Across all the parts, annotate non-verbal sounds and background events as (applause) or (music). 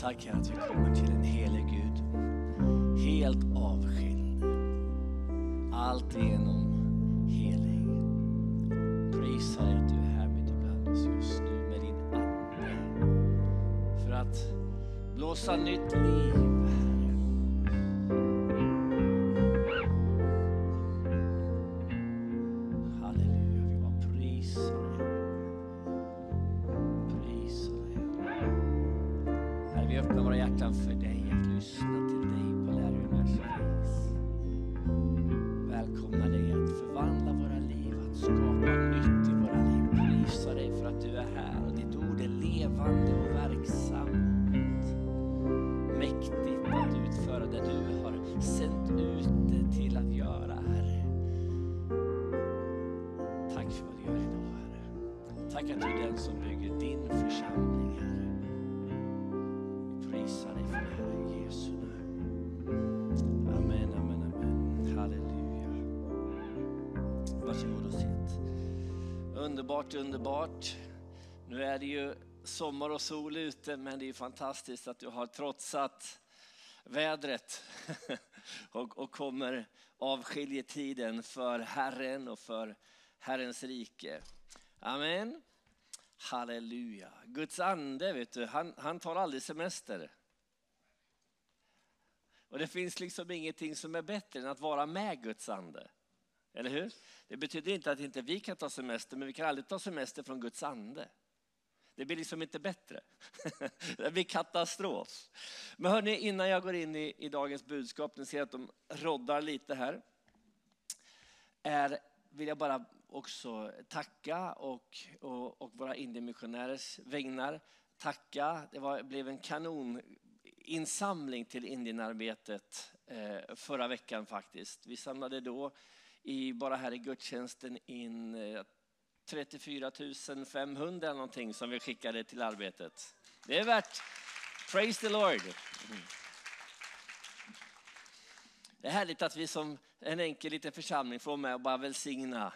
Tack Herre att vi kommer till en helig Gud. Helt avskild. Alltigenom helig. Prisar dig att du är här mitt ibland oss just nu med din Ande. För att blåsa nytt liv, Tack att du är den som bygger din församling, Herre. Vi prisar dig för det här i Jesu namn. Amen, amen, amen. Halleluja. Varsågod och sitt. Underbart, underbart. Nu är det ju sommar och sol ute, men det är fantastiskt att du har trotsat vädret (laughs) och, och kommer avskiljetiden för Herren och för Herrens rike. Amen. Halleluja. Guds ande, vet du, han, han tar aldrig semester. Och det finns liksom ingenting som är bättre än att vara med Guds ande. Eller hur? Det betyder inte att inte vi kan ta semester, men vi kan aldrig ta semester från Guds ande. Det blir liksom inte bättre. (laughs) Det blir katastrof. Men hörni, innan jag går in i, i dagens budskap, ni ser att de roddar lite här. Är, vill jag bara också tacka och, och, och våra indiemissionärers vägnar tacka. Det var, blev en kanoninsamling till Indienarbetet eh, förra veckan faktiskt. Vi samlade då i, bara här i gudstjänsten in eh, 34 500 någonting som vi skickade till arbetet. Det är värt, praise the Lord. Mm. Det är härligt att vi som en enkel liten församling får med och bara välsigna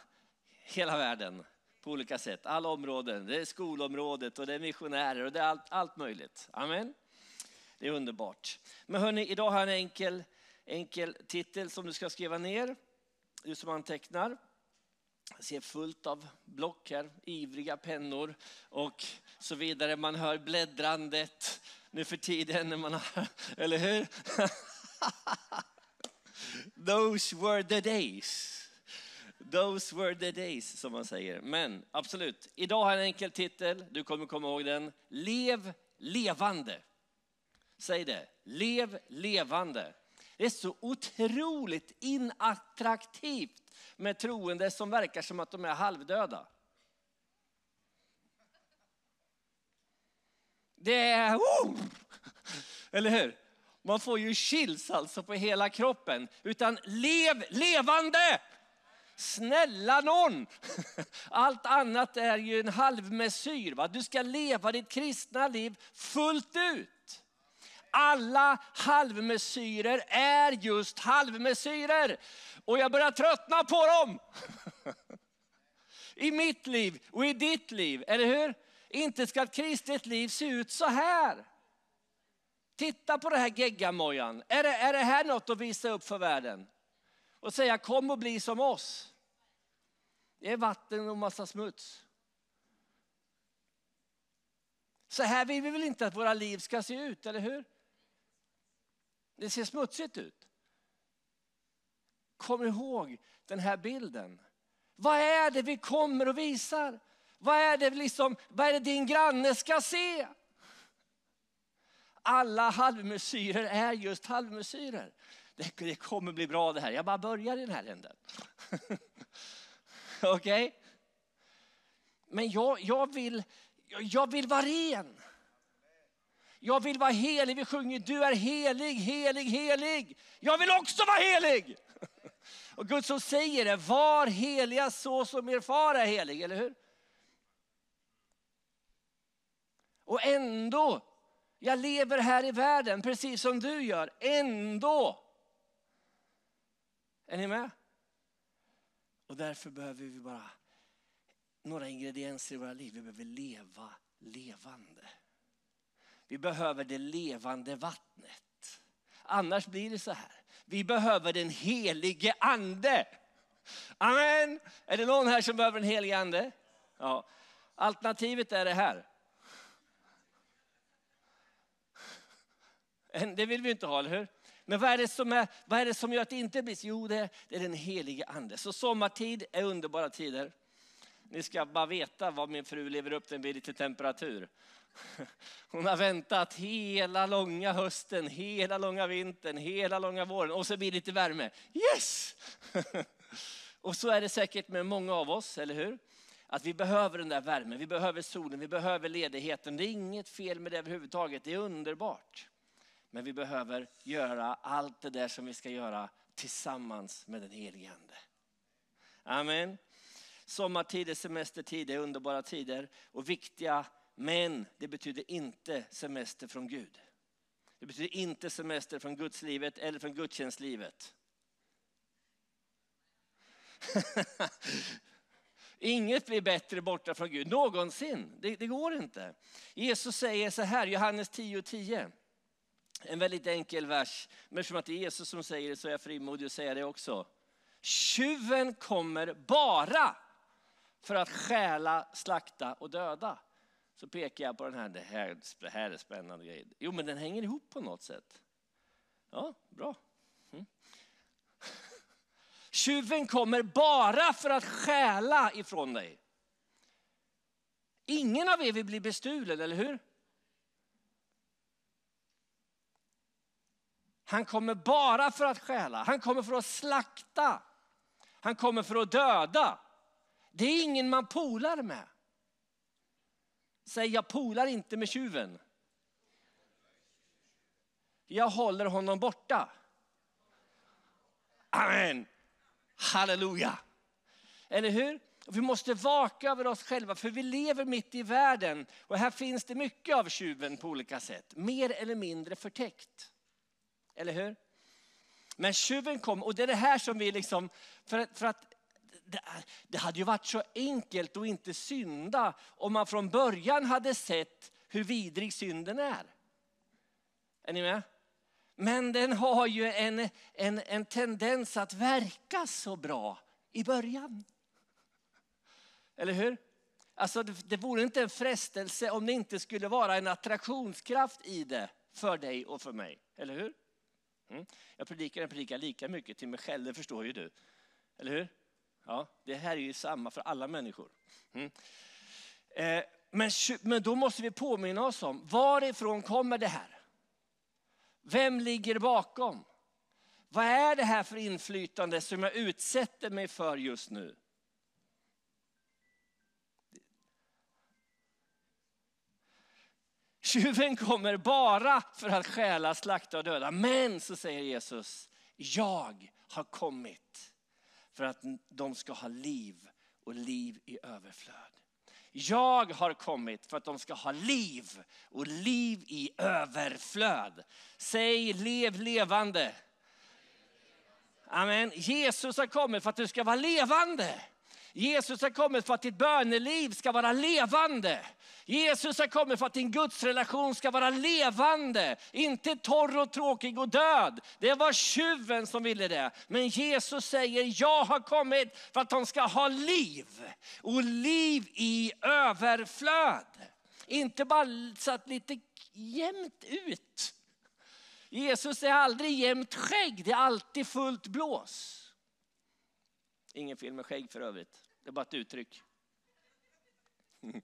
hela världen på olika sätt. Alla områden. Det är skolområdet och det är missionärer och det är allt, allt möjligt. Amen. Det är underbart. Men hörni, idag har jag en enkel, enkel titel som du ska skriva ner. Du som antecknar. Jag ser fullt av block här, ivriga pennor och så vidare. Man hör bläddrandet nu för tiden när man har, eller hur? (laughs) Those were the days. Those were the days som man säger. Men absolut, idag har jag en enkel titel, du kommer komma ihåg den. Lev levande. Säg det, lev levande. Det är så otroligt inattraktivt med troende som verkar som att de är halvdöda. Det är, oh! eller hur? Man får ju chills alltså på hela kroppen. Utan lev levande! Snälla någon! (laughs) Allt annat är ju en halvmesyr. Va? Du ska leva ditt kristna liv fullt ut. Alla halvmesyrer är just halvmesyrer. Och jag börjar tröttna på dem. (laughs) I mitt liv och i ditt liv, eller hur? Inte ska ett kristet liv se ut så här. Titta på det här geggamojan. Är det, är det här något att visa upp för världen? Och säga kom och bli som oss. Det är vatten och massa smuts. Så här vill vi väl inte att våra liv ska se ut, eller hur? Det ser smutsigt ut. Kom ihåg den här bilden. Vad är det vi kommer och visar? Vad är det, liksom, vad är det din granne ska se? Alla halvmesyrer är just halvmesyrer. Det, det kommer bli bra det här. Jag bara börjar i den här änden. (laughs) Okej? Okay? Men jag, jag, vill, jag vill vara ren. Jag vill vara helig. Vi sjunger du är helig, helig, helig. Jag vill också vara helig. (laughs) Och Gud som säger det, var heliga så som er far är helig, eller hur? Och ändå, jag lever här i världen precis som du gör, ändå. Är ni med? Och därför behöver vi bara några ingredienser i våra liv. Vi behöver leva levande. Vi behöver det levande vattnet. Annars blir det så här. Vi behöver den helige ande. Amen. Är det någon här som behöver en helig ande? Ja. Alternativet är det här. Det vill vi inte ha, eller hur? Men vad är, det som är, vad är det som gör att det inte blir så? Jo, det, det är den helige ande. Så sommartid är underbara tider. Ni ska bara veta vad min fru lever upp den vid lite temperatur. (laughs) Hon har väntat hela långa hösten, hela långa vintern, hela långa våren och så blir det lite värme. Yes! (laughs) Och så är det säkert med många av oss, eller hur? Att vi behöver den där värmen, vi behöver solen, vi behöver ledigheten. Det är inget fel med det överhuvudtaget, det är underbart. Men vi behöver göra allt det där som vi ska göra tillsammans med den helige Ande. Amen. Sommartider, semestertider, underbara tider och viktiga. Men det betyder inte semester från Gud. Det betyder inte semester från gudslivet eller från gudstjänstlivet. (laughs) Inget blir bättre borta från Gud, någonsin. Det, det går inte. Jesus säger så här, Johannes 10.10. 10. En väldigt enkel vers, men eftersom att det är Jesus som säger det så är jag frimodig att säga det också. Tjuven kommer bara för att stjäla, slakta och döda. Så pekar jag på den här, det här, det här är spännande grejer. Jo men den hänger ihop på något sätt. Ja, bra. Mm. (laughs) Tjuven kommer bara för att stjäla ifrån dig. Ingen av er vill bli bestulen, eller hur? Han kommer bara för att stjäla, han kommer för att slakta, han kommer för att döda. Det är ingen man polar med. Säg jag polar inte med tjuven. Jag håller honom borta. Amen. Halleluja. Eller hur? Vi måste vaka över oss själva för vi lever mitt i världen och här finns det mycket av tjuven på olika sätt. Mer eller mindre förtäckt. Eller hur? Men tjuven kom och det är det här som vi liksom, för för att det, det hade ju varit så enkelt att inte synda om man från början hade sett hur vidrig synden är. Är ni med? Men den har ju en, en, en tendens att verka så bra i början. Eller hur? Alltså det, det vore inte en frestelse om det inte skulle vara en attraktionskraft i det för dig och för mig. Eller hur? Mm. Jag predikar en predikar lika mycket till mig själv, det förstår ju du. Eller hur? Ja, det här är ju samma för alla människor. Mm. Eh, men, men då måste vi påminna oss om varifrån kommer det här? Vem ligger bakom? Vad är det här för inflytande som jag utsätter mig för just nu? Tjuven kommer bara för att stjäla, slakta och döda. Men så säger Jesus, jag har kommit för att de ska ha liv och liv i överflöd. Jag har kommit för att de ska ha liv och liv i överflöd. Säg lev levande. Amen. Jesus har kommit för att du ska vara levande. Jesus har kommit för att ditt böneliv ska vara levande. Jesus har kommit för att din gudsrelation ska vara levande, inte torr och tråkig och död. Det var tjuven som ville det. Men Jesus säger, jag har kommit för att de ska ha liv och liv i överflöd. Inte bara satt lite jämnt ut. Jesus är aldrig jämnt skägg, det är alltid fullt blås. Ingen fel med skägg för övrigt, det är bara ett uttryck. (laughs)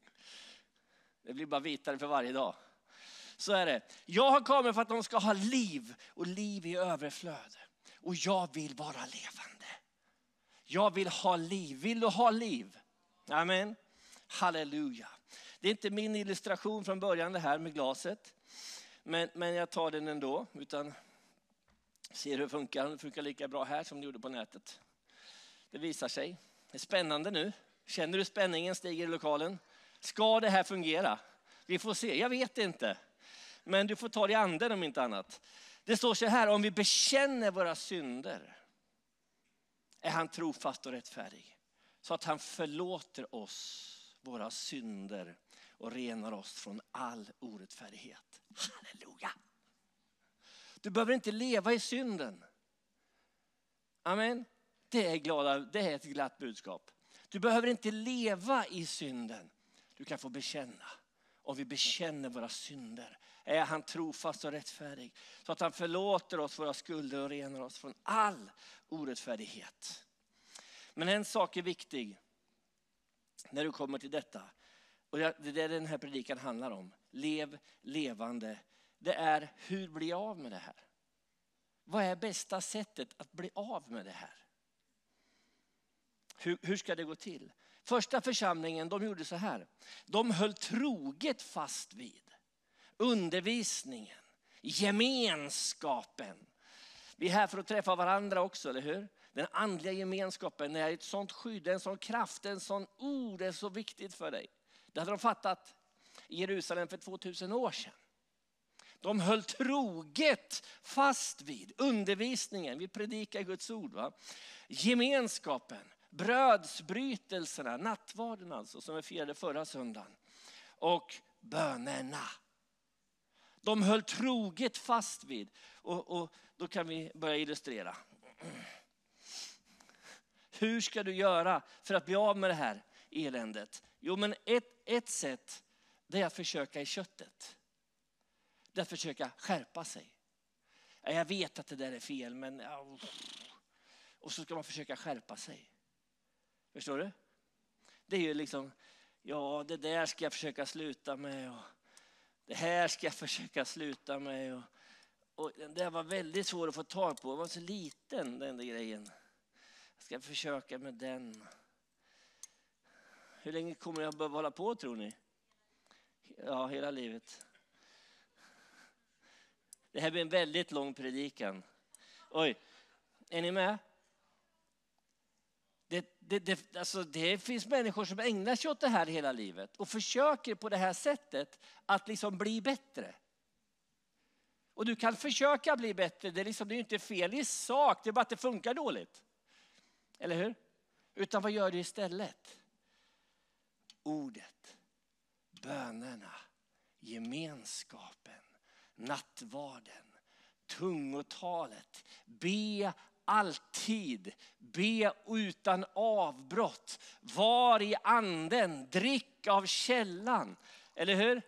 Det blir bara vitare för varje dag. Så är det. Jag har kommit för att de ska ha liv och liv i överflöd. Och jag vill vara levande. Jag vill ha liv. Vill du ha liv? Amen. Halleluja. Det är inte min illustration från början det här med glaset. Men, men jag tar den ändå. Utan ser hur det funkar. Det funkar lika bra här som det gjorde på nätet. Det visar sig. Det är spännande nu. Känner du spänningen stiger i lokalen? Ska det här fungera? Vi får se, jag vet inte. Men du får ta dig i anden om inte annat. Det står så här, om vi bekänner våra synder är han trofast och rättfärdig. Så att han förlåter oss våra synder och renar oss från all orättfärdighet. Halleluja! Du behöver inte leva i synden. Amen. Det är, glada, det är ett glatt budskap. Du behöver inte leva i synden. Du kan få bekänna. Om vi bekänner våra synder är han trofast och rättfärdig. Så att han förlåter oss våra skulder och renar oss från all orättfärdighet. Men en sak är viktig när du kommer till detta. Och det är det den här predikan handlar om. Lev levande. Det är hur blir jag av med det här? Vad är bästa sättet att bli av med det här? Hur, hur ska det gå till? Första församlingen de gjorde så här. De höll troget fast vid undervisningen, gemenskapen. Vi är här för att träffa varandra också, eller hur? Den andliga gemenskapen är ett sånt skydd, en sån kraft, en sån ord, det är så viktigt för dig. Det hade de fattat i Jerusalem för 2000 år sedan. De höll troget fast vid undervisningen, vi predikar Guds ord. Va? Gemenskapen, brödsbrytelserna, nattvarden alltså som vi firade förra söndagen. Och bönerna. De höll troget fast vid. Och, och då kan vi börja illustrera. Hur ska du göra för att bli av med det här eländet? Jo, men ett, ett sätt det är att försöka i köttet. Det är att försöka skärpa sig. Jag vet att det där är fel, men... Och så ska man försöka skärpa sig. Förstår du? Det är ju liksom, ja det där ska jag försöka sluta med. Och det här ska jag (laughs) försöka sluta med. Och, och det var väldigt svårt att få tag på. Den var så liten den där grejen. Jag ska försöka med den. Hur länge kommer jag behöva hålla på tror ni? Ja, hela livet. Det här blir en väldigt lång predikan. Oj, är ni med? Det, det, det, alltså det finns människor som ägnar sig åt det här hela livet och försöker på det här sättet att liksom bli bättre. Och du kan försöka bli bättre, det är, liksom, det är inte fel i sak, det är bara att det funkar dåligt. Eller hur? Utan vad gör du istället? Ordet, bönerna, gemenskapen, nattvarden, tungotalet. Be alltid. Be utan avbrott. Var i anden. Drick av källan. Eller hur?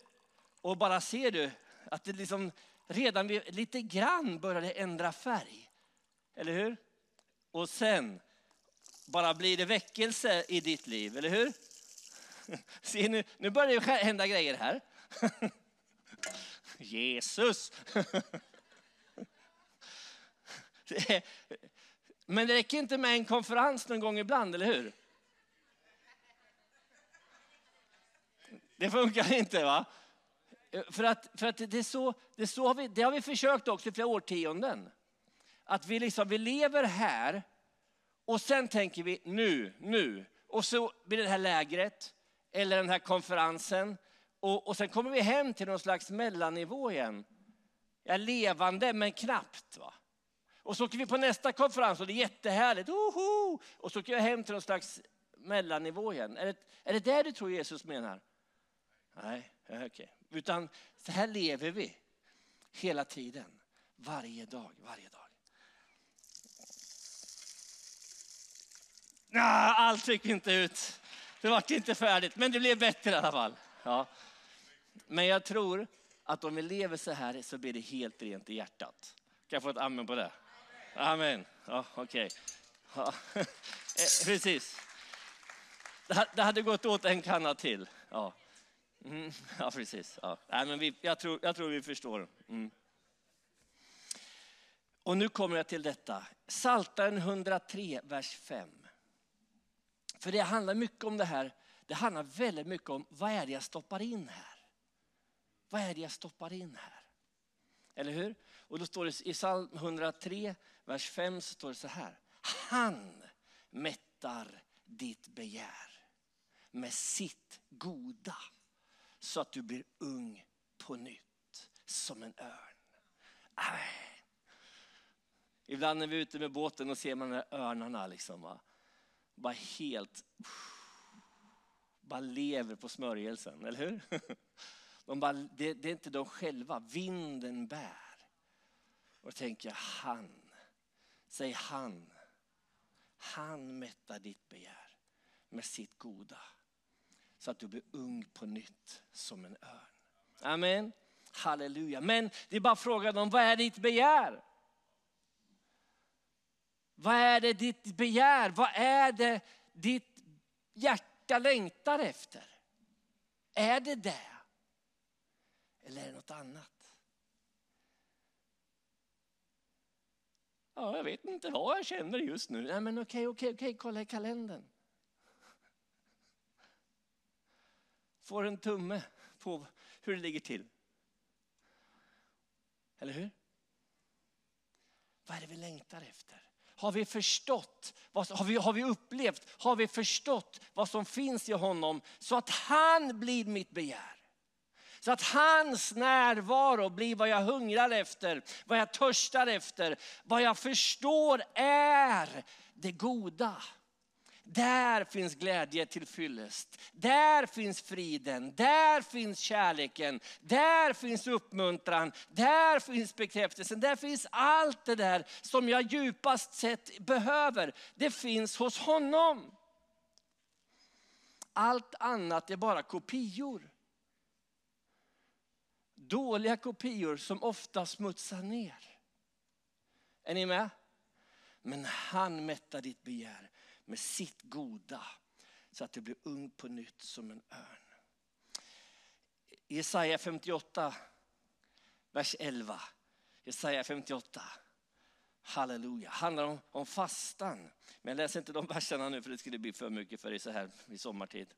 Och bara ser du att det liksom redan lite grann började ändra färg. Eller hur? Och sen bara blir det väckelse i ditt liv, eller hur? (laughs) Se nu, nu börjar det hända grejer här. (laughs) Jesus! (laughs) (laughs) Men det räcker inte med en konferens någon gång ibland, eller hur? Det funkar inte va? För att, för att det, är så, det, är så har vi, det har vi försökt också i flera årtionden. Att vi, liksom, vi lever här och sen tänker vi nu, nu. Och så blir det här lägret eller den här konferensen. Och, och sen kommer vi hem till någon slags mellannivå igen. Jag är levande men knappt. Va? Och så åker vi på nästa konferens och det är jättehärligt. Oho! Och så åker jag hem till någon slags mellannivå igen. Är det, är det där du tror Jesus menar? Nej, okej. Okay. Utan så här lever vi hela tiden. Varje dag, varje dag. Nah, allt fick inte ut. Det var inte färdigt, men det blev bättre i alla fall. Ja. Men jag tror att om vi lever så här så blir det helt rent i hjärtat. Kan jag få ett amen på det? Amen. Ja, Okej. Okay. Ja. (laughs) Eh, precis. Det hade gått åt en kanna till. Ja, mm. (laughs) ja precis. Ja. Nej, men vi, jag, tror, jag tror vi förstår. Mm. Och nu kommer jag till detta. Saltaren 103, vers 5. För det handlar mycket om det här. Det handlar väldigt mycket om vad är det jag stoppar in här? Vad är det jag stoppar in här? Eller hur? Och då står det i psalm 103, vers 5 så står det så här. Han mättar ditt begär med sitt goda så att du blir ung på nytt som en örn. Amen. Ibland när vi är ute med båten och ser man de här örnarna liksom. Va? Bara helt bara lever på smörjelsen, eller hur? (laughs) De bara, det, det är inte de själva, vinden bär. Och då tänker jag, han, säg han. Han mättar ditt begär med sitt goda. Så att du blir ung på nytt som en örn. Amen. Halleluja. Men det är bara frågan om vad är ditt begär? Vad är det ditt begär? Vad är det ditt hjärta längtar efter? Är det det? Eller är det något annat? Ja, jag vet inte vad jag känner just nu. Nej, men okej, okej, okej, kolla i kalendern. Får en tumme på hur det ligger till. Eller hur? Vad är det vi längtar efter? Har vi förstått, har vi, har vi upplevt, har vi förstått vad som finns i honom så att han blir mitt begär? Så att hans närvaro blir vad jag hungrar efter, vad jag törstar efter, vad jag förstår är det goda. Där finns glädje till fyllest. Där finns friden, där finns kärleken, där finns uppmuntran, där finns bekräftelsen. Där finns allt det där som jag djupast sett behöver. Det finns hos honom. Allt annat är bara kopior. Dåliga kopior som ofta smutsar ner. Är ni med? Men han mättar ditt begär med sitt goda så att du blir ung på nytt som en örn. Jesaja 58, vers 11. Jesaja 58. Halleluja. Handlar om, om fastan. Men jag läser inte de verserna nu för det skulle bli för mycket för dig så här i sommartid.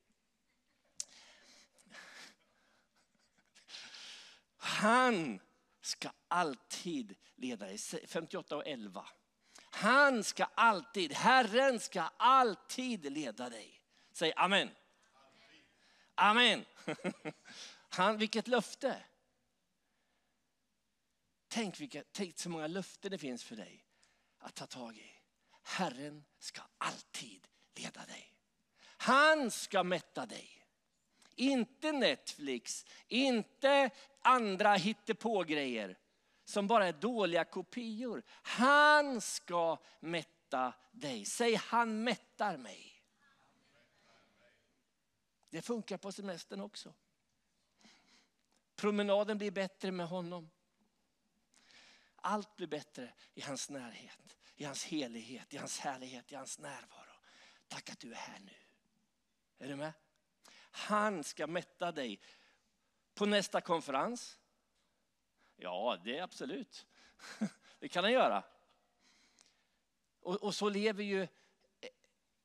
Han ska alltid leda dig. 58 och 11. Han ska alltid, Herren ska alltid leda dig. Säg amen. Amen. (laughs) Han, vilket löfte. Tänk, vilka, tänk så många löften det finns för dig att ta tag i. Herren ska alltid leda dig. Han ska mätta dig. Inte Netflix, inte andra hittepå-grejer som bara är dåliga kopior. Han ska mätta dig. Säg han mättar mig. Det funkar på semestern också. Promenaden blir bättre med honom. Allt blir bättre i hans närhet, i hans helighet, i hans härlighet, i hans närvaro. Tack att du är här nu. Är du med? Han ska mätta dig på nästa konferens. Ja, det är absolut. (laughs) Det kan han göra. Och, och så lever ju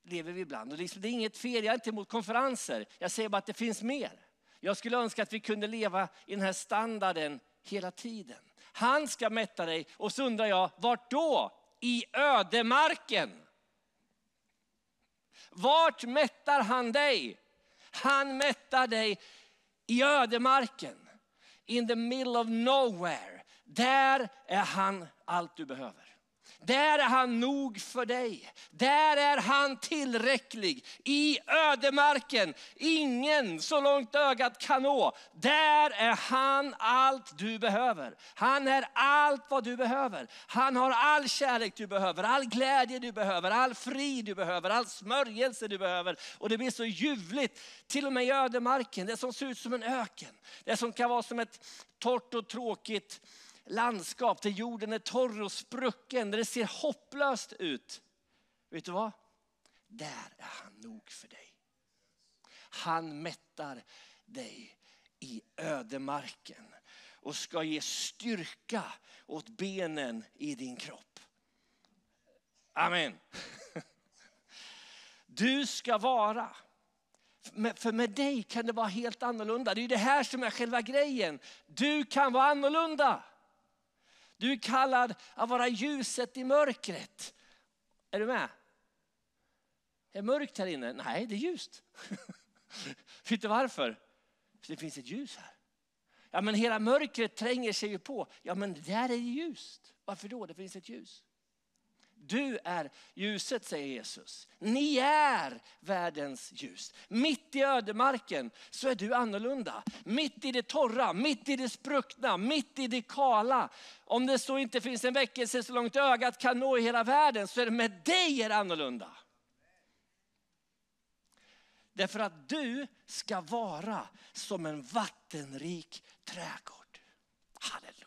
lever vi ibland. Och liksom, det är inget fel, jag är inte emot konferenser. Jag säger bara att det finns mer. Jag skulle önska att vi kunde leva i den här standarden hela tiden. Han ska mätta dig och så undrar jag, vart då? I ödemarken. Vart mättar han dig? Han mättar dig i ödemarken in the middle of nowhere. Där är han allt du behöver. Där är han nog för dig. Där är han tillräcklig. I ödemarken, ingen så långt ögat kan nå. Där är han allt du behöver. Han är allt vad du behöver. Han har all kärlek du behöver, all glädje du behöver, all frid du behöver, all smörjelse du behöver. Och det blir så ljuvligt, till och med i ödemarken, det som ser ut som en öken. Det som kan vara som ett torrt och tråkigt landskap där jorden är torr och sprucken, där det ser hopplöst ut. Vet du vad? Där är han nog för dig. Han mättar dig i ödemarken och ska ge styrka åt benen i din kropp. Amen. (laughs) Du ska vara, för med dig kan det vara helt annorlunda. Det är det här som är själva grejen. Du kan vara annorlunda. Du är kallad att vara ljuset i mörkret. Är du med? Är det mörkt här inne? Nej, det är ljust. (laughs) Vet du varför? För det finns ett ljus här. Ja, men hela mörkret tränger sig ju på. Ja, men där är det ljust. Varför då? Det finns ett ljus. Du är ljuset, säger Jesus. Ni är världens ljus. Mitt i ödemarken så är du annorlunda. Mitt i det torra, mitt i det spruckna, mitt i det kala. Om det så inte finns en väckelse så långt ögat kan nå i hela världen så är det med dig är det annorlunda. Därför att du ska vara som en vattenrik trädgård. Halleluja.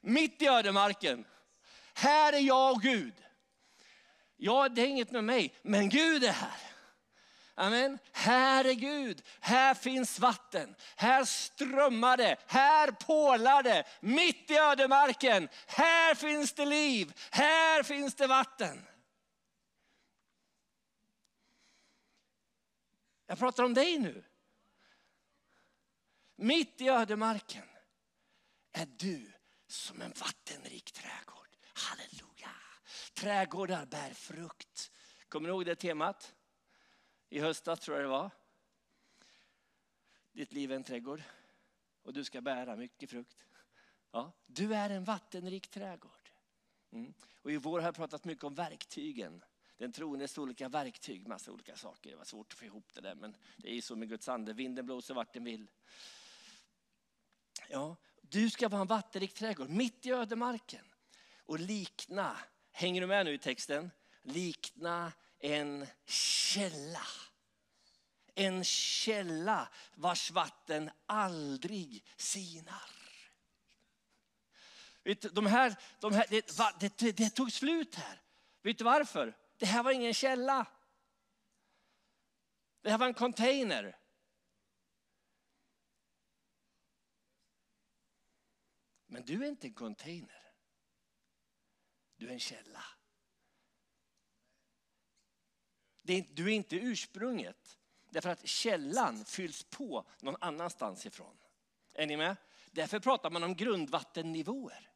Mitt i ödemarken. Här är jag och Gud. Ja, det är inget med mig, men Gud är här. Amen. Här är Gud, här finns vatten, här strömmar det, här pålar det, mitt i ödemarken. Här finns det liv, här finns det vatten. Jag pratar om dig nu. Mitt i ödemarken är du som en vattenrik trädgård. Halleluja. Trädgårdar bär frukt. Kommer ni ihåg det temat? I höstas tror jag det var. Ditt liv är en trädgård och du ska bära mycket frukt. Ja, du är en vattenrik trädgård. Mm. Och I vår har jag pratat mycket om verktygen. Den troendes olika verktyg, massa olika saker. Det var svårt att få ihop det där men det är ju så med Guds ande. Vinden blåser vart den vill. Ja, du ska vara en vattenrik trädgård mitt i ödemarken. Och likna, hänger du med nu i texten? Likna en källa. En källa vars vatten aldrig sinar. de här, de här, det, det, det tog slut här. Vet du varför? Det här var ingen källa. Det här var en container. Men du är inte en container. Du är en källa. Du är inte ursprunget. Därför att källan fylls på någon annanstans ifrån. Är ni med? Därför pratar man om grundvattennivåer.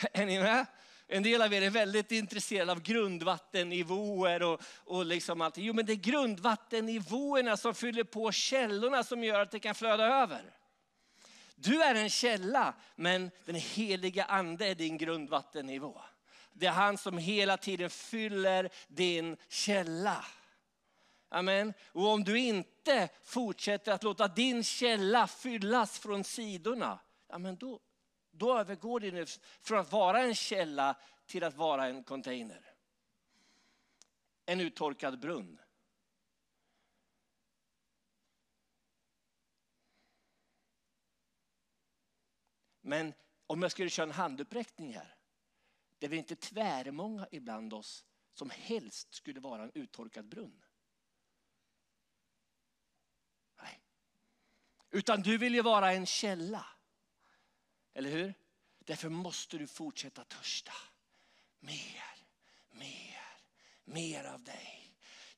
(laughs) är ni med? En del av er är väldigt intresserade av grundvattennivåer och, och liksom allt. Jo, men det är grundvattennivåerna som fyller på källorna som gör att det kan flöda över. Du är en källa, men den heliga ande är din grundvattennivå. Det är han som hela tiden fyller din källa. Amen. Och om du inte fortsätter att låta din källa fyllas från sidorna, amen, då, då övergår det från att vara en källa till att vara en container. En uttorkad brunn. Men om jag skulle köra en handuppräckning här. Det är väl inte tvärmånga ibland oss som helst skulle vara en uttorkad brunn. Nej. Utan du vill ju vara en källa. Eller hur? Därför måste du fortsätta törsta. Mer, mer, mer av dig.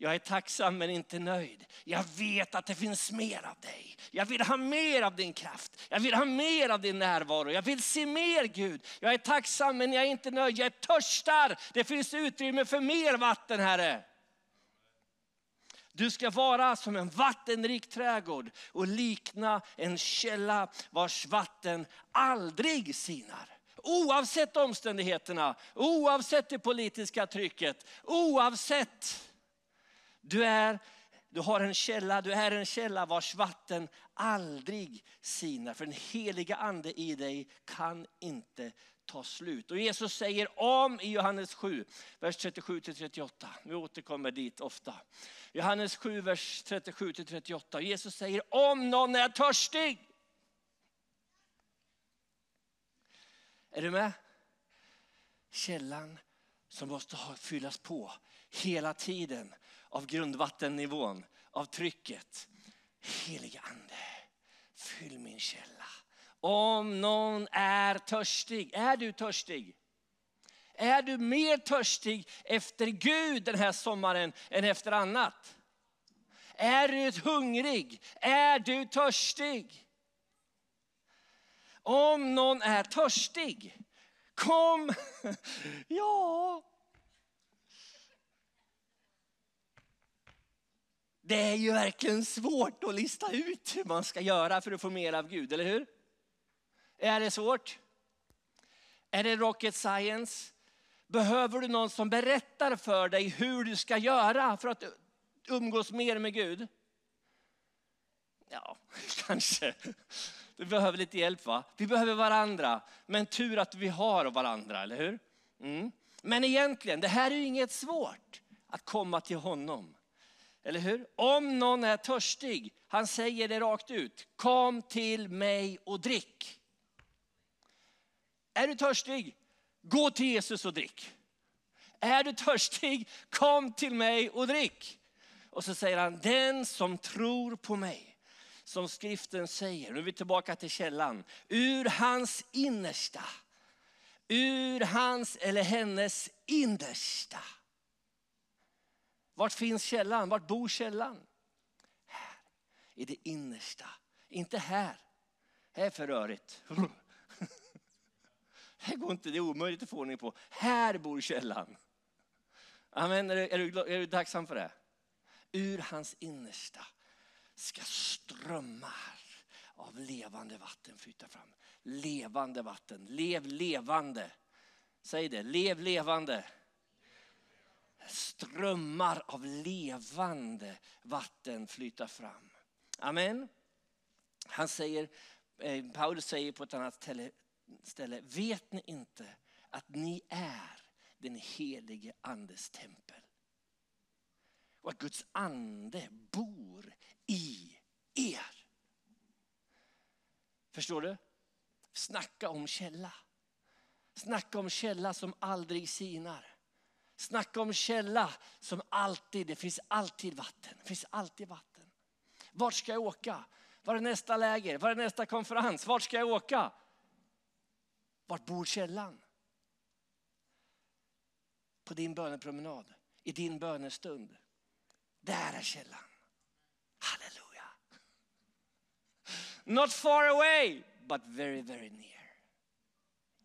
Jag är tacksam men inte nöjd. Jag vet att det finns mer av dig. Jag vill ha mer av din kraft. Jag vill ha mer av din närvaro. Jag vill se mer Gud. Jag är tacksam men jag är inte nöjd. Jag törstar. Det finns utrymme för mer vatten Herre. Du ska vara som en vattenrik trädgård och likna en källa vars vatten aldrig sinar. Oavsett omständigheterna, oavsett det politiska trycket, oavsett. Du, är, du har en källa, du är en källa vars vatten aldrig sinar. För den heliga ande i dig kan inte ta slut. Och Jesus säger om i Johannes 7, vers 37-38. Vi återkommer dit ofta. Johannes 7, vers 37-38. Jesus säger om någon är törstig. Är du med? Källan som måste fyllas på hela tiden av grundvattennivån, av trycket. Helige ande, fyll min källa. Om någon är törstig, är du törstig? Är du mer törstig efter Gud den här sommaren än efter annat? Är du hungrig? Är du törstig? Om någon är törstig, kom. (laughs) Ja. Det är ju verkligen svårt att lista ut hur man ska göra för att få mer av Gud, eller hur? Är det svårt? Är det rocket science? Behöver du någon som berättar för dig hur du ska göra för att umgås mer med Gud? Ja, (laughs) kanske. Vi behöver lite hjälp va? Vi behöver varandra. Men tur att vi har varandra, eller hur? Mm. Men egentligen, det här är ju inget svårt att komma till honom. Eller hur? Om någon är törstig, han säger det rakt ut. Kom till mig och drick. Är du törstig? Gå till Jesus och drick. Är du törstig? Kom till mig och drick. Och så säger han, den som tror på mig, som skriften säger, nu är vi tillbaka till källan, ur hans innersta, ur hans eller hennes innersta. Vart finns källan? Vart bor källan? Här, i det innersta. Inte här. Här är för rörigt. (laughs) Här går inte, det är omöjligt att få ordning på. Här bor källan. Amen. Är du, är, du, är du tacksam för det? Ur hans innersta ska strömmar av levande vatten flyta fram. Levande vatten. Lev levande. Säg det, lev levande. Strömmar av levande vatten flyta fram. Amen. Han säger, eh, Paulus säger på ett annat ställe, vet ni inte att ni är den helige andes tempel? Och att Guds ande bor i er. Förstår du? Snacka om källa. Snacka om källa som aldrig sinar. Snacka om källa som alltid, det finns alltid vatten. Det finns alltid vatten. Vart ska jag åka? Var är nästa läger? Var är nästa konferens? Vart ska jag åka? Vart bor källan? På din bönepromenad, i din bönestund. Där är källan. Halleluja. Not far away, but very, very near.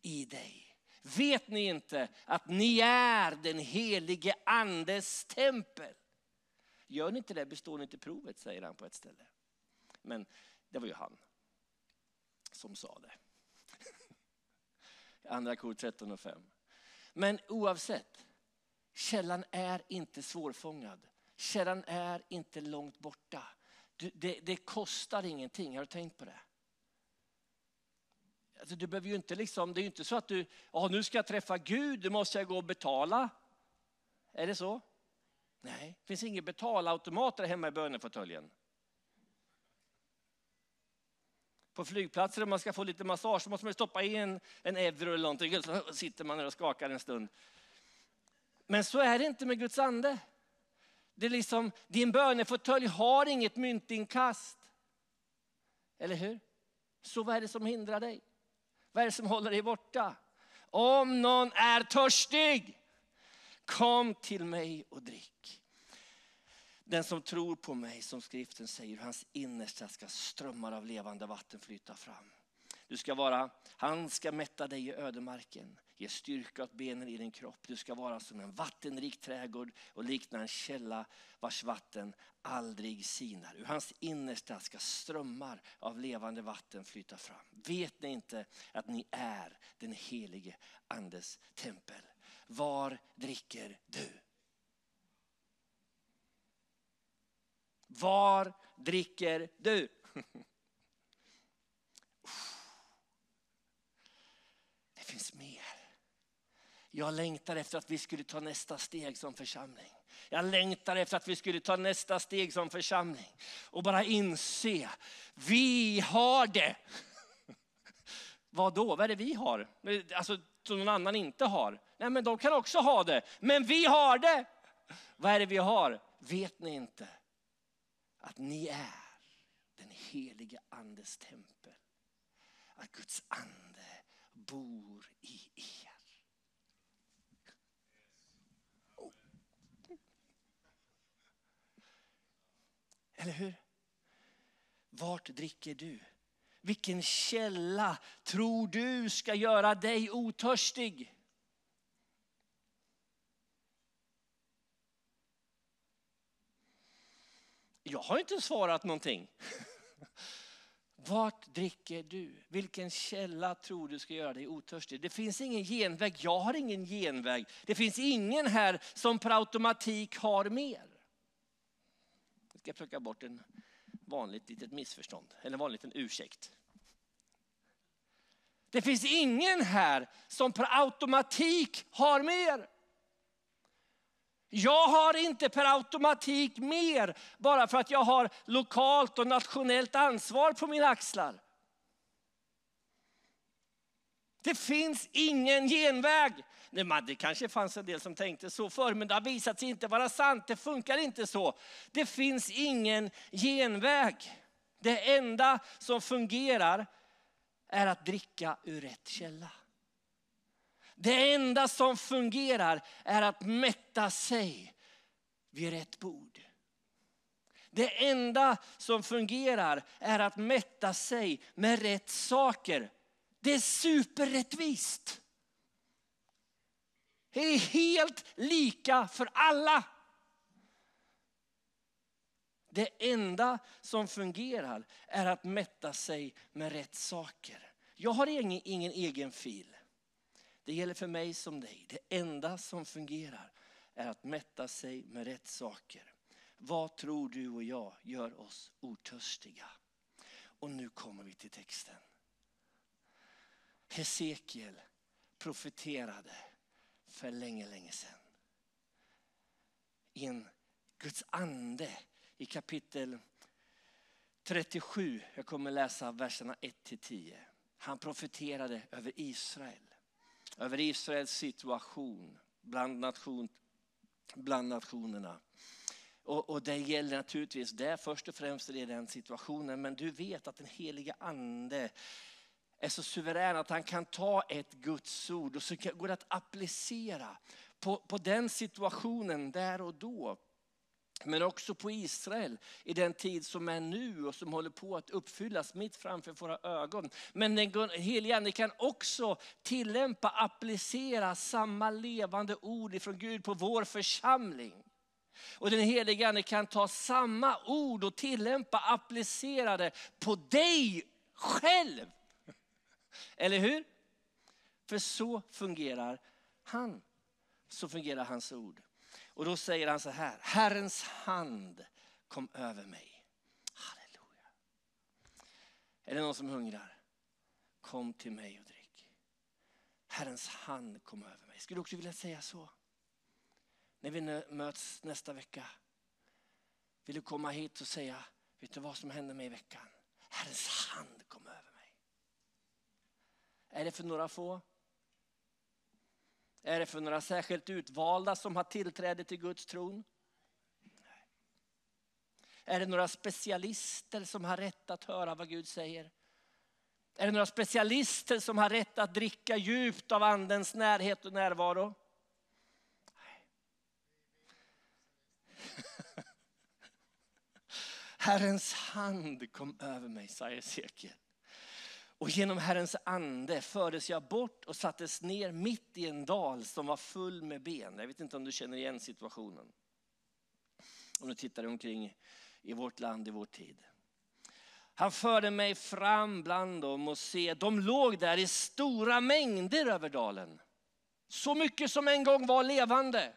I dig. Vet ni inte att ni är den helige andes tempel? Gör ni inte det består ni inte provet, säger han på ett ställe. Men det var ju han som sa det. (laughs) Andra kor 13 och 5. Men oavsett, källan är inte svårfångad. Källan är inte långt borta. Det, det kostar ingenting, har du tänkt på det? Alltså, du behöver ju inte liksom, det är ju inte så att du, oh, nu ska jag träffa Gud, nu måste jag gå och betala. Är det så? Nej, det finns ingen betalautomater hemma i bönefåtöljen. På flygplatser om man ska få lite massage så måste man stoppa in en, en euro eller någonting. Så sitter man där och skakar en stund. Men så är det inte med Guds ande. Det är liksom, din bönefåtölj har inget myntinkast. Eller hur? Så vad är det som hindrar dig? Vad är det som håller dig borta? Om någon är törstig, kom till mig och drick. Den som tror på mig, som skriften säger, hans innersta ska strömmar av levande vatten flyta fram. Du ska vara, han ska mätta dig i ödemarken, ge styrka åt benen i din kropp. Du ska vara som en vattenrik trädgård och likna en källa vars vatten aldrig sinar. Ur hans innersta ska strömmar av levande vatten flyta fram. Vet ni inte att ni är den helige andes tempel? Var dricker du? Var dricker du? (laughs) Det finns mer. Jag längtar efter att vi skulle ta nästa steg som församling. Jag längtar efter att vi skulle ta nästa steg som församling och bara inse, vi har det. (laughs) Vad då? Vad är det vi har? Alltså som någon annan inte har. Nej men de kan också ha det. Men vi har det. Vad är det vi har? Vet ni inte att ni är den helige andes tempel? Att Guds ande bor i er. Eller hur? Vart dricker du? Vilken källa tror du ska göra dig otörstig? Jag har inte svarat någonting. (laughs) Vart dricker du? Vilken källa tror du ska göra dig otörstig? Det finns ingen genväg. Jag har ingen genväg. Det finns ingen här som per automatik har mer. Jag ska plocka bort en vanligt litet missförstånd, eller en vanlig liten ursäkt. Det finns ingen här som per automatik har mer. Jag har inte per automatik mer bara för att jag har lokalt och nationellt ansvar på mina axlar. Det finns ingen genväg. Det kanske fanns en del som tänkte så förr, men det har visat sig inte vara sant. Det funkar inte så. Det finns ingen genväg. Det enda som fungerar är att dricka ur rätt källa. Det enda som fungerar är att mätta sig vid rätt bord. Det enda som fungerar är att mätta sig med rätt saker. Det är superrättvist. Det är helt lika för alla. Det enda som fungerar är att mätta sig med rätt saker. Jag har ingen, ingen egen fil. Det gäller för mig som dig. Det enda som fungerar är att mätta sig med rätt saker. Vad tror du och jag gör oss otörstiga? Och nu kommer vi till texten. Hesekiel profeterade för länge, länge sedan. I en Guds ande i kapitel 37. Jag kommer läsa verserna 1 till 10. Han profeterade över Israel över Israels situation bland, nation, bland nationerna. Och, och, det gäller naturligtvis det först och främst i den situationen. Men du vet att den heliga ande är så suverän att han kan ta ett Guds ord och så går det att applicera på, på den situationen där och då. Men också på Israel i den tid som är nu och som håller på att uppfyllas mitt framför våra ögon. Men den heliga Ande kan också tillämpa, applicera samma levande ord ifrån Gud på vår församling. Och den heliga Ande kan ta samma ord och tillämpa, applicera det på dig själv. Eller hur? För så fungerar han. Så fungerar hans ord. Och då säger han så här, Herrens hand kom över mig. Halleluja. Är det någon som hungrar? Kom till mig och drick. Herrens hand kom över mig. Skulle du också vilja säga så? När vi möts nästa vecka. Vill du komma hit och säga, vet du vad som hände mig i veckan? Herrens hand kom över mig. Är det för några få? Är det för några särskilt utvalda som har tillträde till Guds tron? Är det några specialister som har rätt att höra vad Gud säger? Är det några specialister som har rätt att dricka djupt av andens närhet och närvaro? Nej. (laughs) Herrens hand kom över mig, säger Hesekiel. Och genom Herrens ande fördes jag bort och sattes ner mitt i en dal som var full med ben. Jag vet inte om du känner igen situationen. Om du tittar omkring i vårt land i vår tid. Han förde mig fram bland dem och se, de låg där i stora mängder över dalen. Så mycket som en gång var levande.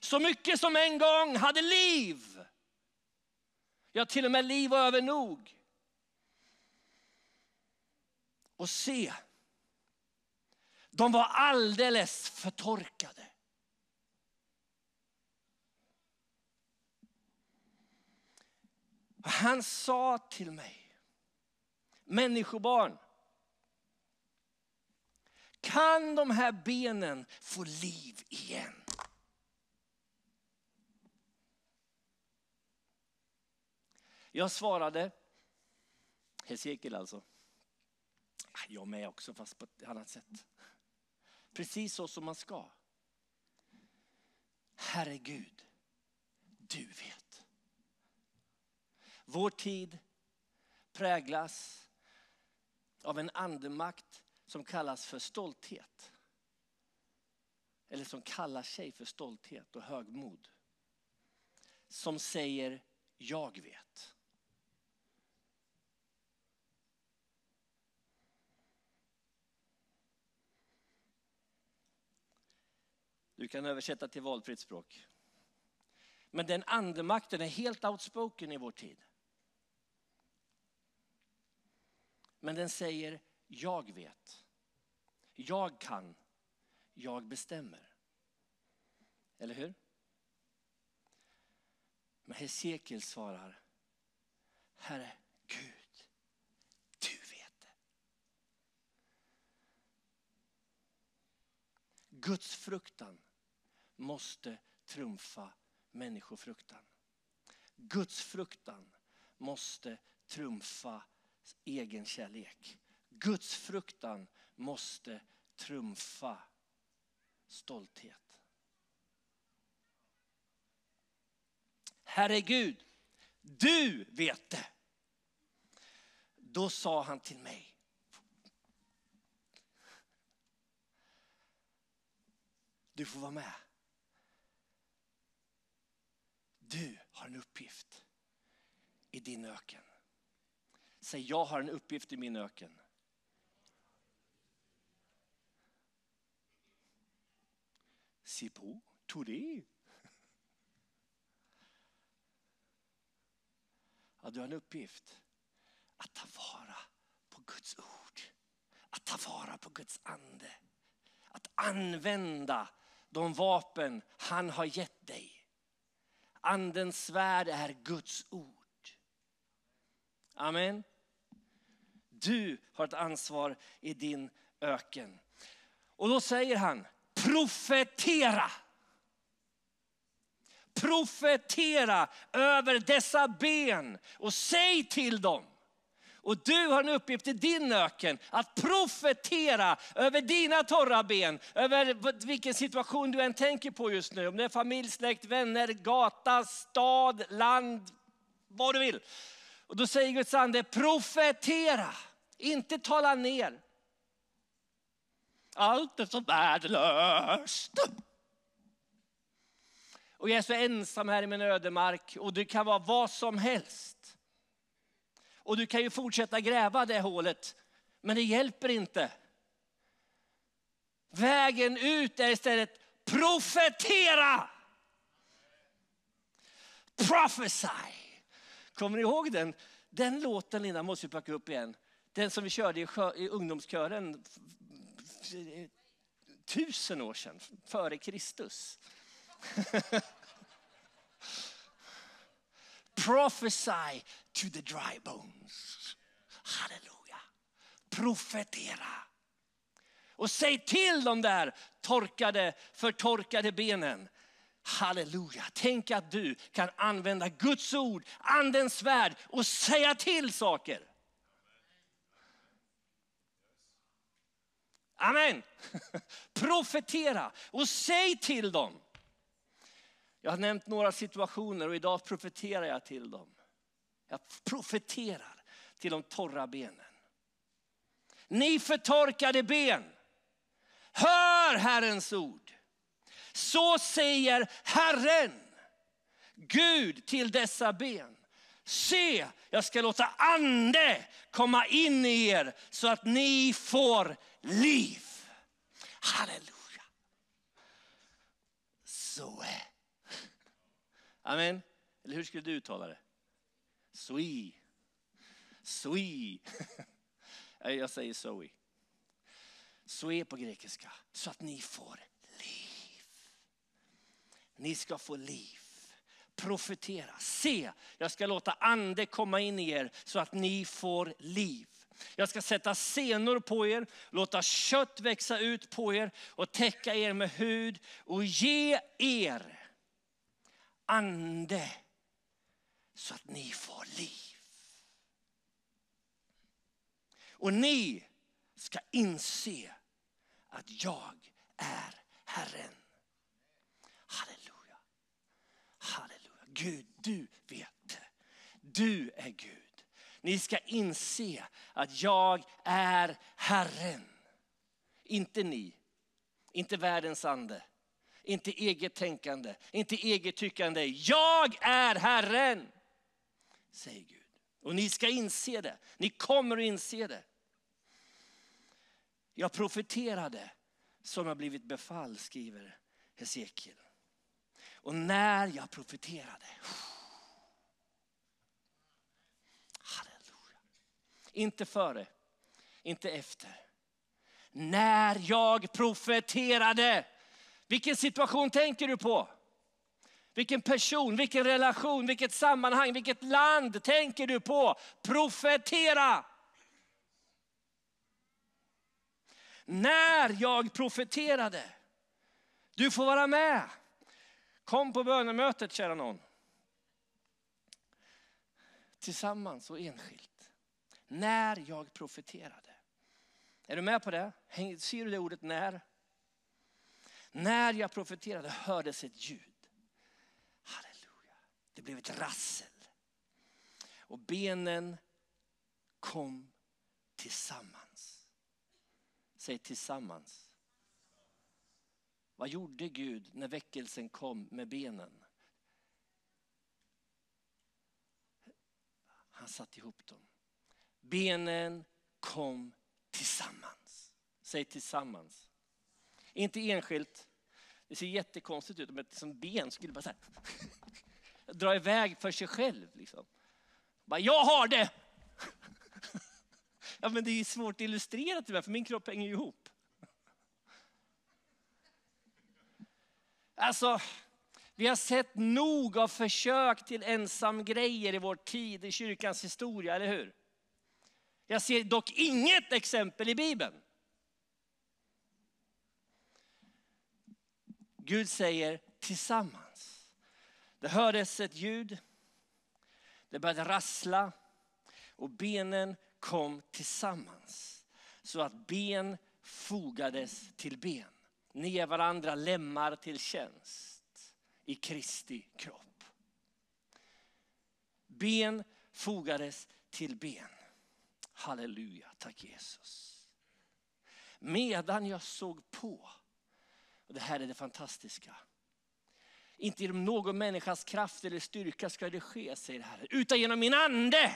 Så mycket som en gång hade liv. Ja, till och med liv och över nog. Och se, de var alldeles förtorkade. Han sa till mig, människobarn, kan de här benen få liv igen? Jag svarade, Hesekiel alltså, jag med också fast på ett annat sätt. Precis så som man ska. Herregud, du vet. Vår tid präglas av en andemakt som kallas för stolthet. Eller som kallar sig för stolthet och högmod. Som säger jag vet. Du kan översätta till valfritt språk. Men den andemakten är helt outspoken i vår tid. Men den säger, jag vet. Jag kan. Jag bestämmer. Eller hur? Men Hesekiel svarar, Herre Gud, du vet det. Guds fruktan måste trumfa människofruktan. Guds fruktan måste trumfa egen kärlek. Guds fruktan måste trumfa stolthet. Herre Gud, du vet det. Då sa han till mig. Du får vara med. Du har en uppgift i din öken. Säg, jag har en uppgift i min öken. Sipo, Tori. Ja, du har en uppgift att ta vara på Guds ord. Att ta vara på Guds ande. Att använda de vapen han har gett dig. Andens svärd är Guds ord. Amen. Du har ett ansvar i din öken. Och då säger han, profetera. Profetera över dessa ben och säg till dem. Och du har en uppgift i din öken att profetera över dina torra ben, över vilken situation du än tänker på just nu. Om det är familj, släkt, vänner, gata, stad, land, vad du vill. Och då säger Guds ande, profetera, inte tala ner. Allt är så värdelöst. Och jag är så ensam här i min ödemark och det kan vara vad som helst. Och du kan ju fortsätta gräva det hålet, men det hjälper inte. Vägen ut är istället profetera. Prophesy. Kommer ni ihåg den? Den låten Linda måste vi plocka upp igen. Den som vi körde i, sjö, i ungdomskören tusen år sedan, före Kristus. (laughs) Prophesy to the dry bones. Halleluja. Profetera. Och säg till de där torkade, förtorkade benen. Halleluja. Tänk att du kan använda Guds ord, andens svärd och säga till saker. Amen. (laughs) Profetera och säg till dem. Jag har nämnt några situationer och idag profeterar jag till dem. Jag profeterar till de torra benen. Ni förtorkade ben, hör Herrens ord. Så säger Herren, Gud till dessa ben. Se, jag ska låta ande komma in i er så att ni får liv. Halleluja. Så är Amen. Eller hur skulle du uttala det? Sui. Sui. (laughs) Jag säger soi. Sui på grekiska. Så att ni får liv. Ni ska få liv. Profetera. Se, jag ska låta ande komma in i er så att ni får liv. Jag ska sätta senor på er, låta kött växa ut på er och täcka er med hud och ge er ande så att ni får liv. Och ni ska inse att jag är Herren. Halleluja. Halleluja. Gud, du vet. Du är Gud. Ni ska inse att jag är Herren. Inte ni, inte världens ande, inte eget tänkande, inte eget tyckande. Jag är Herren. säger Gud. Och ni ska inse det. Ni kommer att inse det. Jag profeterade som jag blivit befalld, skriver Hesekiel. Och när jag profeterade, halleluja. Inte före, inte efter. När jag profeterade. Vilken situation tänker du på? Vilken person, vilken relation, vilket sammanhang, vilket land tänker du på? Profetera! När jag profeterade. Du får vara med. Kom på bönemötet kära någon. Tillsammans och enskilt. När jag profeterade. Är du med på det? Ser du det ordet när? När jag profeterade hördes ett ljud. Halleluja. Det blev ett rassel. Och benen kom tillsammans. Säg tillsammans. Vad gjorde Gud när väckelsen kom med benen? Han satte ihop dem. Benen kom tillsammans. Säg tillsammans. Inte enskilt. Det ser jättekonstigt ut om ett som ben skulle bara så här, (laughs) dra iväg för sig själv. Liksom. Bara, jag har det! (laughs) Ja, men det är svårt att illustrera tyvärr, för min kropp hänger ju ihop. Alltså, vi har sett nog av försök till ensamgrejer i vår tid i kyrkans historia, eller hur? Jag ser dock inget exempel i Bibeln. Gud säger tillsammans. Det hördes ett ljud, det började rassla och benen kom tillsammans. Så att ben fogades till ben. Ni är varandra lemmar till tjänst i Kristi kropp. Ben fogades till ben. Halleluja, tack Jesus. Medan jag såg på, och det här är det fantastiska. Inte genom någon människas kraft eller styrka ska det ske, säger Herren, utan genom min ande.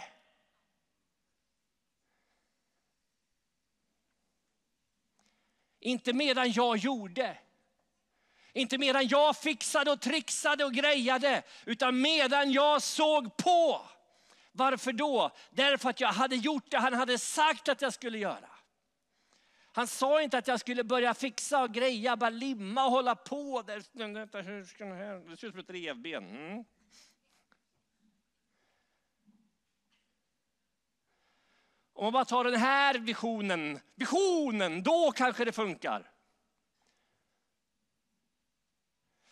Inte medan jag gjorde. Inte medan jag fixade och trixade och grejade, utan medan jag såg på. Varför då? Därför att jag hade gjort det han hade sagt att jag skulle göra. Han sa inte att jag skulle börja fixa och greja, bara limma och hålla på. Det ser ut som ett revben. Mm. Om man bara tar den här visionen, visionen, då kanske det funkar.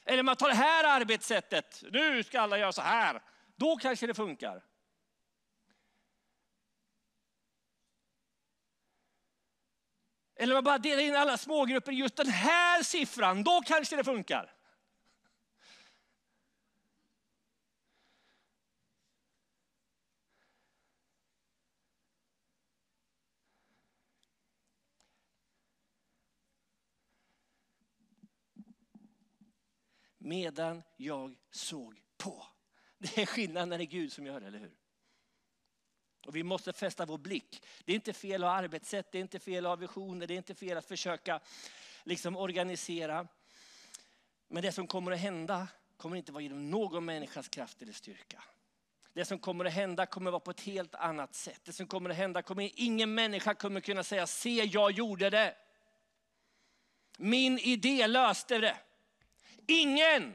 Eller om man tar det här arbetssättet, nu ska alla göra så här, då kanske det funkar. Eller om man bara delar in alla smågrupper i just den här siffran, då kanske det funkar. medan jag såg på. Det är skillnad när det är Gud som gör det, eller hur? Och vi måste fästa vår blick. Det är inte fel att ha arbetssätt, det är inte fel att ha visioner, det är inte fel att försöka liksom organisera. Men det som kommer att hända kommer inte vara genom någon människas kraft eller styrka. Det som kommer att hända kommer att vara på ett helt annat sätt. Det som kommer att hända kommer ingen människa kommer kunna säga, se jag gjorde det. Min idé löste det. Ingen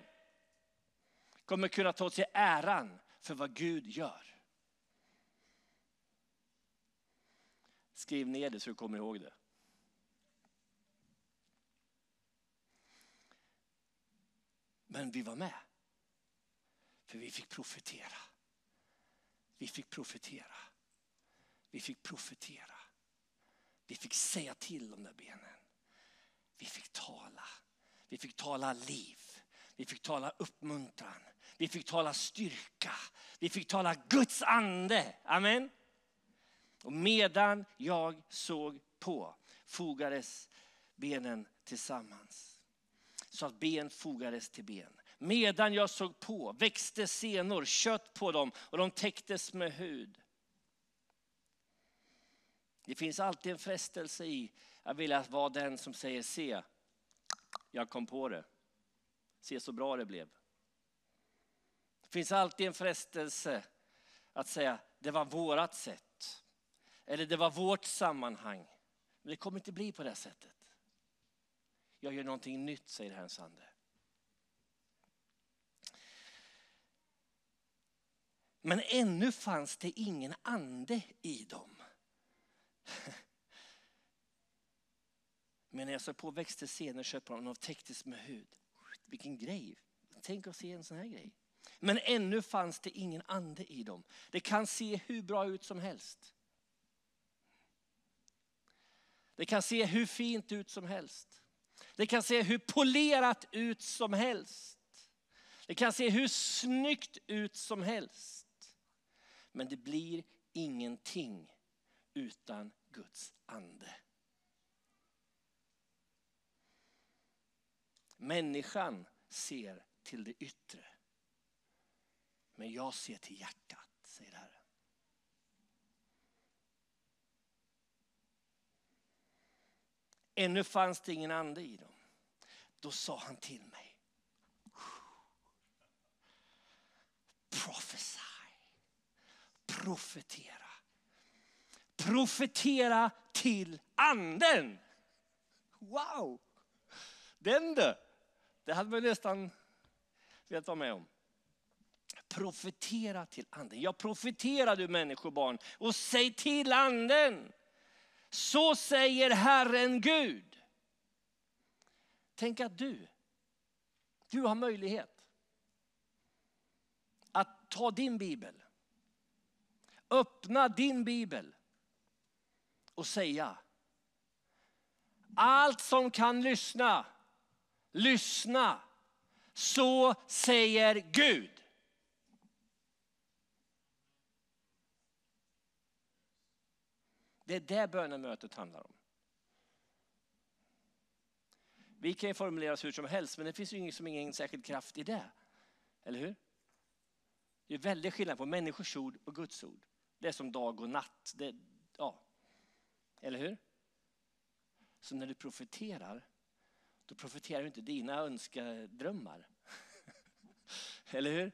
kommer kunna ta åt sig äran för vad Gud gör. Skriv ner det så du kommer ihåg det. Men vi var med. För vi fick profetera. Vi fick profetera. Vi fick profetera. Vi fick säga till de där benen. Vi fick tala. Vi fick tala liv. Vi fick tala uppmuntran. Vi fick tala styrka. Vi fick tala Guds ande. Amen. Och medan jag såg på fogades benen tillsammans. Så att ben fogades till ben. Medan jag såg på växte senor, kött på dem och de täcktes med hud. Det finns alltid en frestelse i att vilja vara den som säger se, jag kom på det. Se så bra det blev. Det finns alltid en frestelse att säga det var vårat sätt. Eller det var vårt sammanhang. Men det kommer inte bli på det sättet. Jag gör någonting nytt, säger Herrens ande. Men ännu fanns det ingen ande i dem. Men när jag såg på växte senare köpte de och täcktes med hud. Vilken grej. Tänk att se en sån här grej. Men ännu fanns det ingen ande i dem. Det kan se hur bra ut som helst. Det kan se hur fint ut som helst. Det kan se hur polerat ut som helst. Det kan se hur snyggt ut som helst. Men det blir ingenting utan Guds ande. Människan ser till det yttre. Men jag ser till hjärtat, säger Herren. Ännu fanns det ingen ande i dem. Då sa han till mig. Prophesy. Profetera. Profetera till anden. Wow! Den du. Det hade man nästan velat vara med om. Profetera till anden. Jag profeterar du människobarn och säg till anden. Så säger Herren Gud. Tänk att du, du har möjlighet att ta din bibel, öppna din bibel och säga allt som kan lyssna, lyssna. Så säger Gud. Det är det bönemötet handlar om. Vi kan ju formulera oss hur som helst, men det finns ju ingen, som ingen särskild kraft i det. Eller hur? Det är väldigt skillnad på människors ord och Guds ord. Det är som dag och natt. Det, ja. Eller hur? Så när du profeterar, då profeterar du inte dina önskedrömmar. (laughs) Eller hur?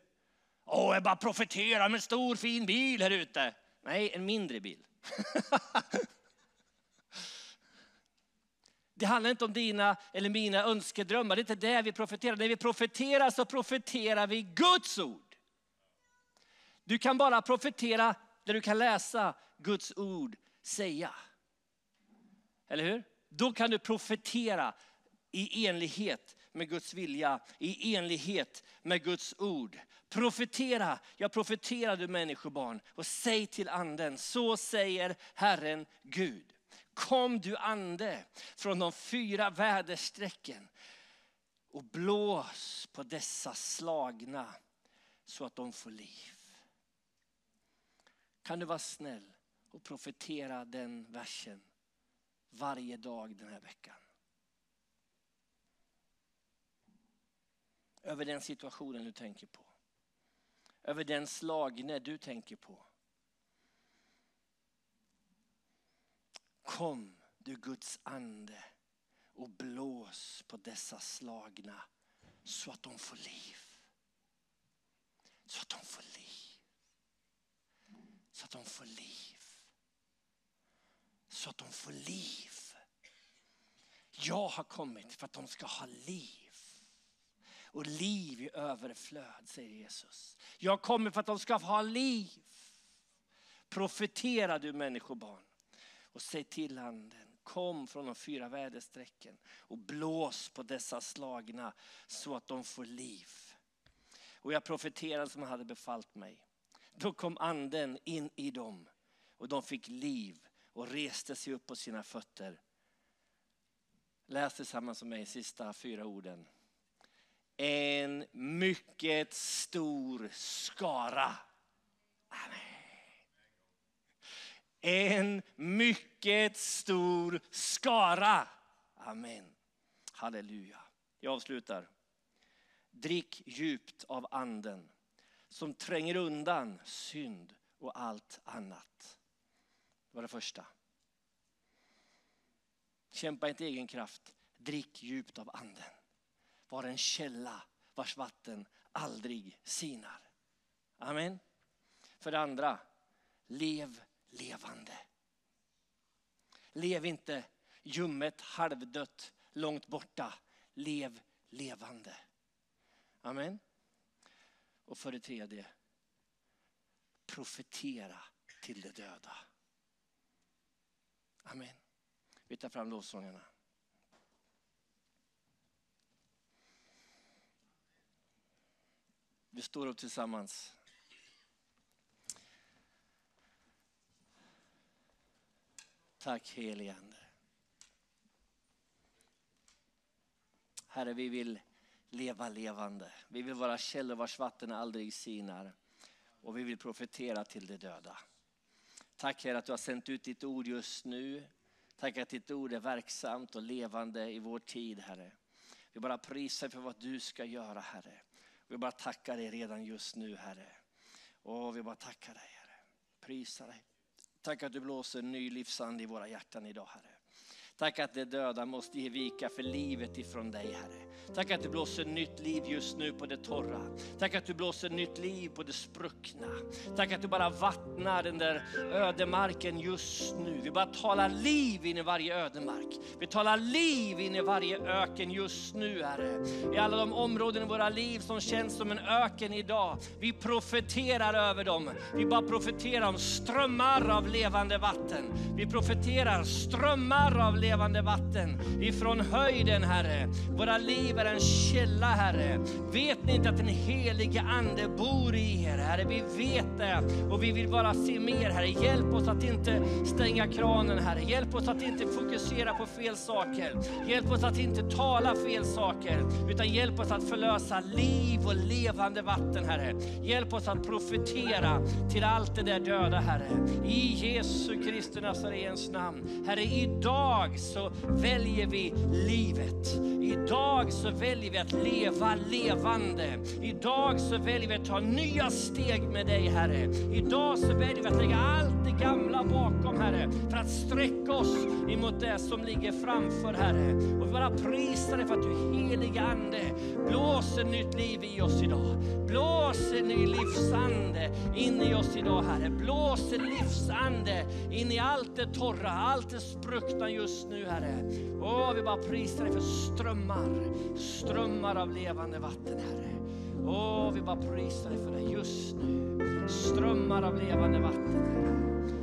Åh, jag bara profeterar med en stor fin bil här ute. Nej, en mindre bil. (laughs) Det handlar inte om dina eller mina önskedrömmar. Det är inte det vi profeterar. När vi profeterar så profeterar vi Guds ord. Du kan bara profetera där du kan läsa Guds ord säga. Eller hur? Då kan du profetera i enlighet med Guds vilja, i enlighet med Guds ord. Profetera, jag profeterar du människobarn och säg till anden, så säger Herren Gud. Kom du ande från de fyra väderstrecken och blås på dessa slagna så att de får liv. Kan du vara snäll och profetera den versen varje dag den här veckan? Över den situationen du tänker på. Över den slagne du tänker på. Kom du Guds ande och blås på dessa slagna så att de får liv. Så att de får liv. Så att de får liv. Så att de får liv. Jag har kommit för att de ska ha liv och liv i överflöd, säger Jesus. Jag kommer för att de ska ha liv. Profetera du människobarn och säg till anden, kom från de fyra väderstrecken och blås på dessa slagna så att de får liv. Och jag profeterade som han hade befallt mig. Då kom anden in i dem och de fick liv och reste sig upp på sina fötter. Läs tillsammans med mig sista fyra orden en mycket stor skara. Amen. En mycket stor skara. Amen. Halleluja. Jag avslutar. Drick djupt av anden som tränger undan synd och allt annat. Det var det första. Kämpa inte i egen kraft. Drick djupt av anden. Var en källa vars vatten aldrig sinar. Amen. För det andra, lev levande. Lev inte ljummet, halvdött, långt borta. Lev levande. Amen. Och för det tredje, profetera till de döda. Amen. Vi tar fram lovsångarna. Vi står upp tillsammans. Tack helige Ande. Herre, vi vill leva levande. Vi vill vara källor vars vatten aldrig sinar. Och vi vill profetera till de döda. Tack Herre att du har sänt ut ditt ord just nu. Tack att ditt ord är verksamt och levande i vår tid Herre. Vi bara prisar för vad du ska göra Herre. Vi bara tackar dig redan just nu Herre. Och vi bara tackar dig Herre. Prisa dig. Tack att du blåser ny livsande i våra hjärtan idag Herre. Tack att det döda måste ge vika för livet ifrån dig Herre. Tack att du blåser nytt liv just nu på det torra. Tack att du blåser nytt liv på det spruckna. Tack att du bara vattnar den där ödemarken just nu. Vi bara talar liv in i varje ödemark. Vi talar liv in i varje öken just nu Herre. I alla de områden i våra liv som känns som en öken idag. Vi profeterar över dem. Vi bara profeterar om strömmar av levande vatten. Vi profeterar strömmar av levande vatten ifrån höjden Herre. Våra liv är en källa Herre. Vet ni inte att den helige Ande bor i er Herre? Vi vet det och vi vill bara se mer Herre. Hjälp oss att inte stänga kranen Herre. Hjälp oss att inte fokusera på fel saker. Hjälp oss att inte tala fel saker. Utan hjälp oss att förlösa liv och levande vatten Herre. Hjälp oss att profetera till allt det där döda Herre. I Jesu Kristi Nazarens namn. Herre idag idag så väljer vi livet. Idag så väljer vi att leva levande. Idag så väljer vi att ta nya steg med dig Herre. Idag så väljer vi att lägga allt det gamla bakom Herre. För att sträcka oss emot det som ligger framför Herre. Och vi bara prisar dig för att du heliga Ande blåser nytt liv i oss idag. Blåser ny livsande in i oss idag Herre. Blåser livsande in i allt det torra, allt det spruckna just nu Herre. Åh, vi bara prisar dig för strömmar, strömmar av levande vatten Herre. Åh, vi bara prisar dig för det just nu. Strömmar av levande vatten Herre.